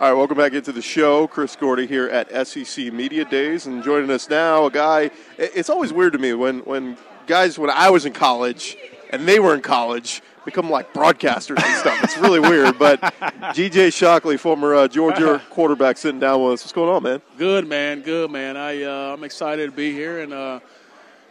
All right, welcome back into the show. Chris Gordy here at SEC Media Days, and joining us now, a guy. It's always weird to me when when guys when I was in college and they were in college become like broadcasters and stuff. It's really weird. But DJ Shockley, former uh, Georgia quarterback, sitting down with us. What's going on, man? Good, man. Good, man. I uh, I'm excited to be here, and uh,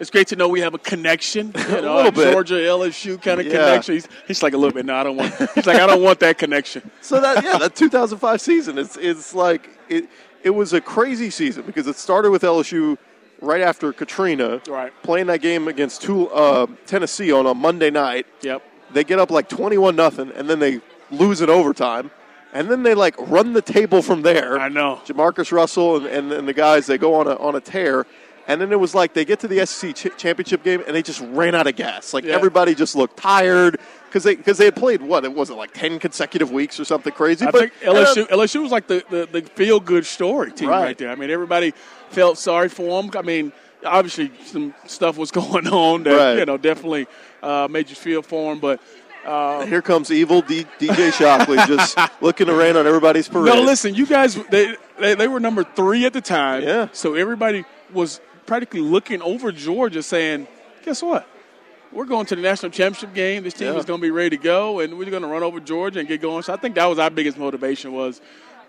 it's great to know we have a connection. You know, little bit. Georgia LSU kind of Yeah. connection. He's, he's like a little bit. No, I don't want. He's like I don't want that connection. So that yeah, that 2005 season, it's it's like it it was a crazy season because it started with LSU right after Katrina, Right. Playing that game against Tul- uh, Tennessee on a Monday night. Yep. They get up like 21 nothing, and then they lose in overtime, and then they like run the table from there. I know. JaMarcus Russell and, and, and the guys they go on a on a tear. And then it was like they get to the SEC ch- championship game and they just ran out of gas. Like Yeah. everybody just looked tired because they because they had played what it was it like ten consecutive weeks or something crazy. I but think LSU LSU was like the, the, the feel good story team Right. right. there. I mean, everybody felt sorry for them. I mean, obviously some stuff was going on that Right. you know definitely uh, made you feel for them, but. Uh, here comes evil D- DJ Shockley just looking to rain on everybody's parade. No, listen, you guys, they, they they were number three at the time. Yeah. So everybody was practically looking over Georgia, saying, "Guess what? We're going to the national championship game. This team Yeah. is going to be ready to go, and we're going to run over Georgia and get going." So I think that was our biggest motivation was.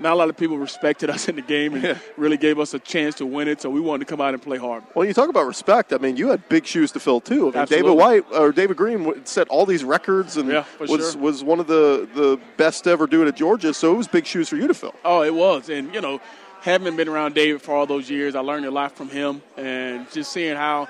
Not a lot of people respected us in the game and Yeah. really gave us a chance to win it, so we wanted to come out and play hard. Well, you talk about respect. I mean, you had big shoes to fill too. I mean, David White or David Greene set all these records and Yeah, was sure. was one of the the best to ever do it at Georgia. So it was big shoes for you to fill. Oh, it was, and you know, having been around David for all those years, I learned a lot from him, and just seeing how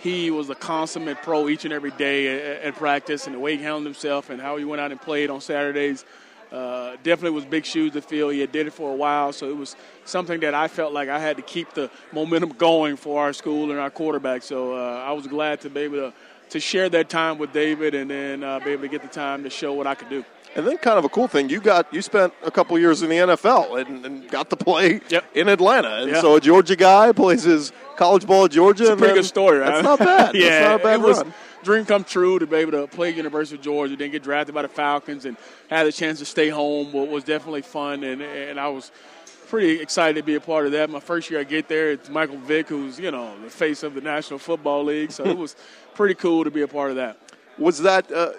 he was a consummate pro each and every day at, at practice, and the way he handled himself, and how he went out and played on Saturdays. Uh, definitely was big shoes to fill. He had did it for a while, so it was something that I felt like I had to keep the momentum going for our school and our quarterback. So uh, I was glad to be able to to share that time with David, and then uh, be able to get the time to show what I could do. And then, kind of a cool thing, you got you spent a couple years in the NFL and, and got to play Yep. in Atlanta. And Yeah. so a Georgia guy plays his college ball at Georgia. It's a pretty then- good story, right? That's not bad. yeah, that's not a bad it was run. dream come true to be able to play University of Georgia, then get drafted by the Falcons, and had a chance to stay home. wa- was definitely fun, and and I was pretty excited to be a part of that. My first year I get there, it's Michael Vick, who's you know the face of the National Football League, so it was pretty cool to be a part of that. Was that? Uh,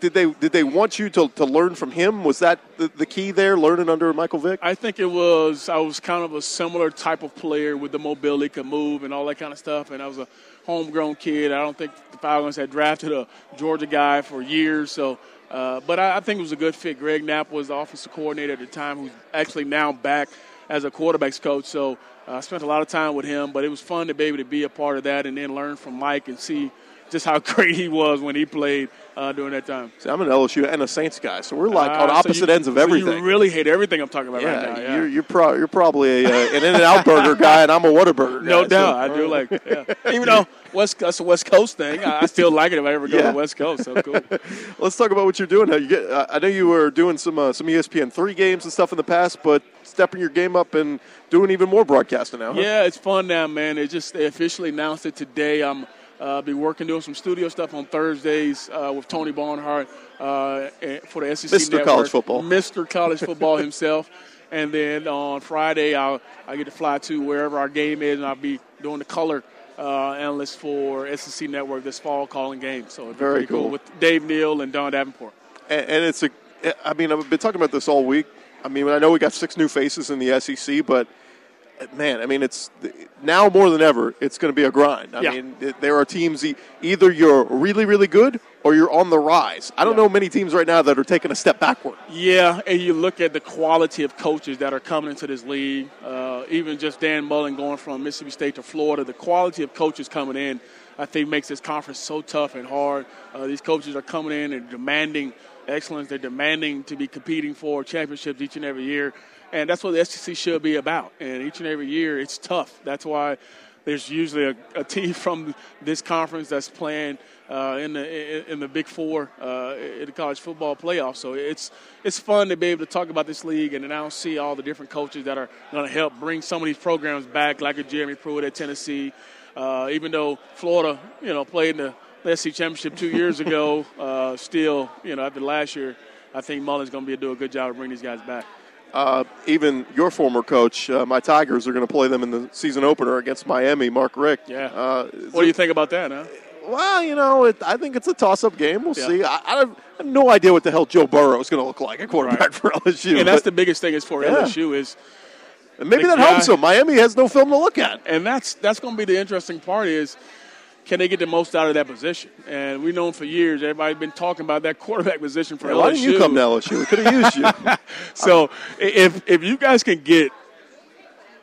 did they did they want you to, to learn from him? Was that the, the key there? Learning under Michael Vick? I think it was I was kind of a similar type of player with the mobility, could move, and all that kind of stuff. And I was a homegrown kid. I don't think the Falcons had drafted a Georgia guy for years, so. Uh, but I, I think it was a good fit. Greg Knapp was the offensive coordinator at the time, who's actually now back as a quarterbacks coach. So uh, I spent a lot of time with him, but it was fun to be able to be a part of that and then learn from Mike and see just how great he was when he played uh, during that time. See, I'm an LSU and a Saints guy, so we're like Uh, on so opposite you- ends of so everything. You really hate everything I'm talking about yeah, right now. Yeah. you're you're, pro- you're probably a, uh, an In-N-Out Burger guy, and I'm a Whataburger guy. No so- doubt, I do like. Yeah. Even though West that's a West Coast thing, I still like it if I ever go Yeah. to the West Coast. So cool. Let's talk about what you're doing. Now, you get, I know you were doing some uh, some ESPN three games and stuff in the past, but stepping your game up and doing even more broadcasting now. huh? Yeah, it's fun now, man. It just they officially announced it today. I'm uh, be working doing some studio stuff on Thursdays uh, with Tony Barnhart uh, for the SEC Mr. Network. College Football. Mr. College Football himself. And then on Friday, I'll I get to fly to wherever our game is, and I'll be doing the color uh, analyst for SEC Network this fall, calling games. So it'd be Very pretty cool cool. with Dave Neal and Don Davenport. and, and it's a. I mean, I've been talking about this all week. I mean, I know we got six new faces in the SEC, but man, I mean, it's now more than ever. It's going to be a grind. I Yeah. mean, there are teams either you're really, really good or you're on the rise. I don't Yeah. know many teams right now that are taking a step backward. Yeah, and you look at the quality of coaches that are coming into this league. Uh, even just Dan Mullen going from Mississippi State to Florida, the quality of coaches coming in, I think, makes this conference so tough and hard. Uh, these coaches are coming in and demanding excellence. They're demanding to be competing for championships each and every year, and that's what the SEC should be about. And each and every year, it's tough. That's why there's usually a, a team from this conference that's playing uh, in the in the Big Four uh, in the college football playoff. So it's it's fun to be able to talk about this league and now see all the different coaches that are going to help bring some of these programs back, like a Jeremy Pruitt at Tennessee. Uh, even though Florida, you know, played in the SEC championship two years ago, uh, still, you know, after last year, I think Mullen's going to be able to do a good job of bringing these guys back. Uh, even your former coach, uh, my Tigers, are going to play them in the season opener against Miami. Mark Richt. Yeah. Uh, what do you think about that, huh? Well, you know, it, I think it's a toss-up game. We'll Yeah. see. I, I have no idea what the hell Joe Burrow is going to look like at quarterback Right. for LSU. And that's but- the biggest thing is for Yeah. LSU is and maybe that guy- helps them. Miami has no film to look at. and that's that's going to be the interesting part is can they get the most out of that position? And we've known for years everybody's been talking about that quarterback position for Yeah, LSU. why didn't you come to LSU? We could have used you. So if if you guys can get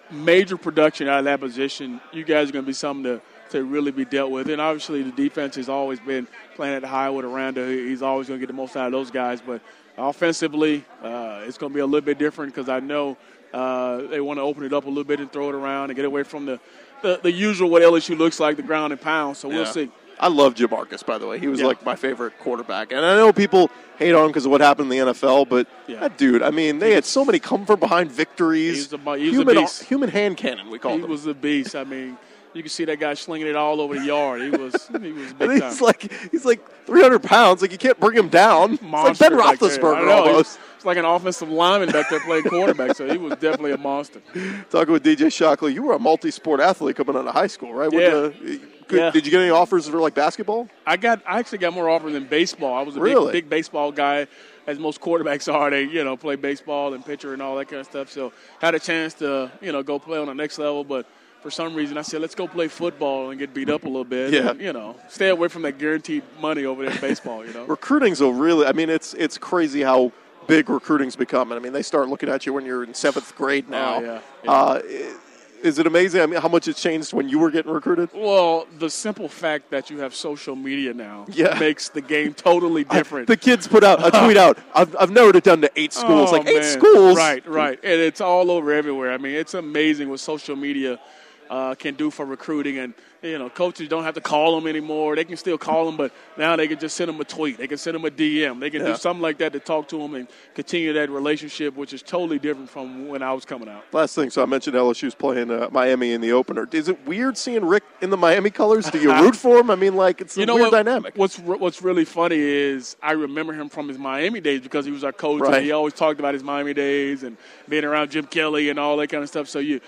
major production out of that position, you guys are going to be something to, to really be dealt with. And obviously, the defense has always been playing at the high with Aranda. He's always going to get the most out of those guys. But offensively, uh, it's going to be a little bit different because I know uh, they want to open it up a little bit and throw it around and get away from the, the, the usual what LSU looks like, the ground and pound. So we'll Yeah. see. I love JaMarcus, by the way. He was Yeah. like my favorite quarterback. And I know people hate on him because of what happened in the NFL, but Yeah. that dude, I mean, they had so many come from behind victories. He was a bu- he was a human, beast. human hand cannon, we called him He him. was a beast. I mean, you can see that guy slinging it all over the yard. He was he was big time. he's like he's like 300 pounds. Like you can't bring him down. It's like Ben. Roethlisberger know, almost. It's like an offensive lineman back there playing quarterback, so he was definitely a monster. Talking with DJ Shockley, you were a multi-sport athlete coming out of high school, right? Yeah. Uh, the- could- Yeah. Did you get any offers for like basketball? I got I actually got more offers than baseball. I was a Really? big big baseball guy, as most quarterbacks are. They you know play baseball and pitcher and all that kind of stuff. So had a chance to you know go play on the next level, but. For some reason, I said, let's go play football and get beat up a little bit. Yeah. And, you know, stay away from that guaranteed money over there in baseball, you know. Recruiting's a really. I mean, it's it's crazy how big recruiting's becoming. I mean, they start looking at you when you're in seventh grade now. Oh, yeah, yeah. Uh, i- is it amazing? I mean, how much it's changed when you were getting recruited? Well, the simple fact that you have social media now Yeah. makes the game totally different. The kids put out a tweet out. I've, I've narrowed it down to eight schools. Oh, like eight man. schools, Right, right. And it's all over everywhere. I mean, it's amazing with social media uh, can do for recruiting. And, you know, coaches don't have to call them anymore. They can still call them, but now they can just send them a tweet. They can send them a DM. They can Yeah. do something like that to talk to them and continue that relationship, which is totally different from when I was coming out. Last thing, so I mentioned LSU's playing uh, Miami in the opener. Is it weird seeing Richt in the Miami colors? Do you root for him? I mean, like it's a you know weird what, dynamic. What's What's really funny is I remember him from his Miami days because he was our coach. Right. And he always talked about his Miami days and being around Jim Kelly and all that kind of stuff. So you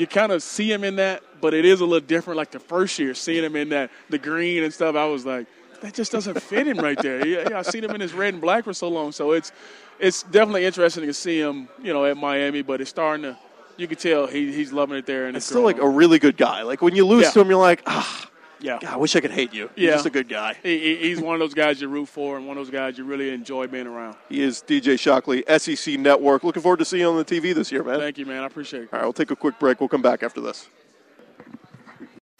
you kind of see him in that, but it is a little different. Like the first year, seeing him in that the green and stuff, I was like, that just doesn't fit him right there. Yeah, yeah, I've seen him in his red and black for so long, so it's it's definitely interesting to see him, you know, at Miami. But it's starting to. You can tell he, he's loving it there, and It's it's still like a really good guy. Like when you lose Yeah. to him, you're like, ah, yeah. God, I wish I could hate you. He's Yeah. just a good guy. He, he- he's one of those guys you root for, and one of those guys you really enjoy being around. He is DJ Shockley, SEC Network. Looking forward to seeing you on the TV this year, man. Thank you, man. I appreciate it. All right, we'll take a quick break. We'll come back after this.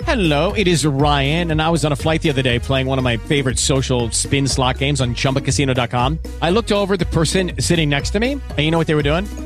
Hello, it is Ryan, and I was on a flight the other day playing one of my favorite social spin slot games on chumbacasino.com. I looked over at the person sitting next to me, and you know what they were doing?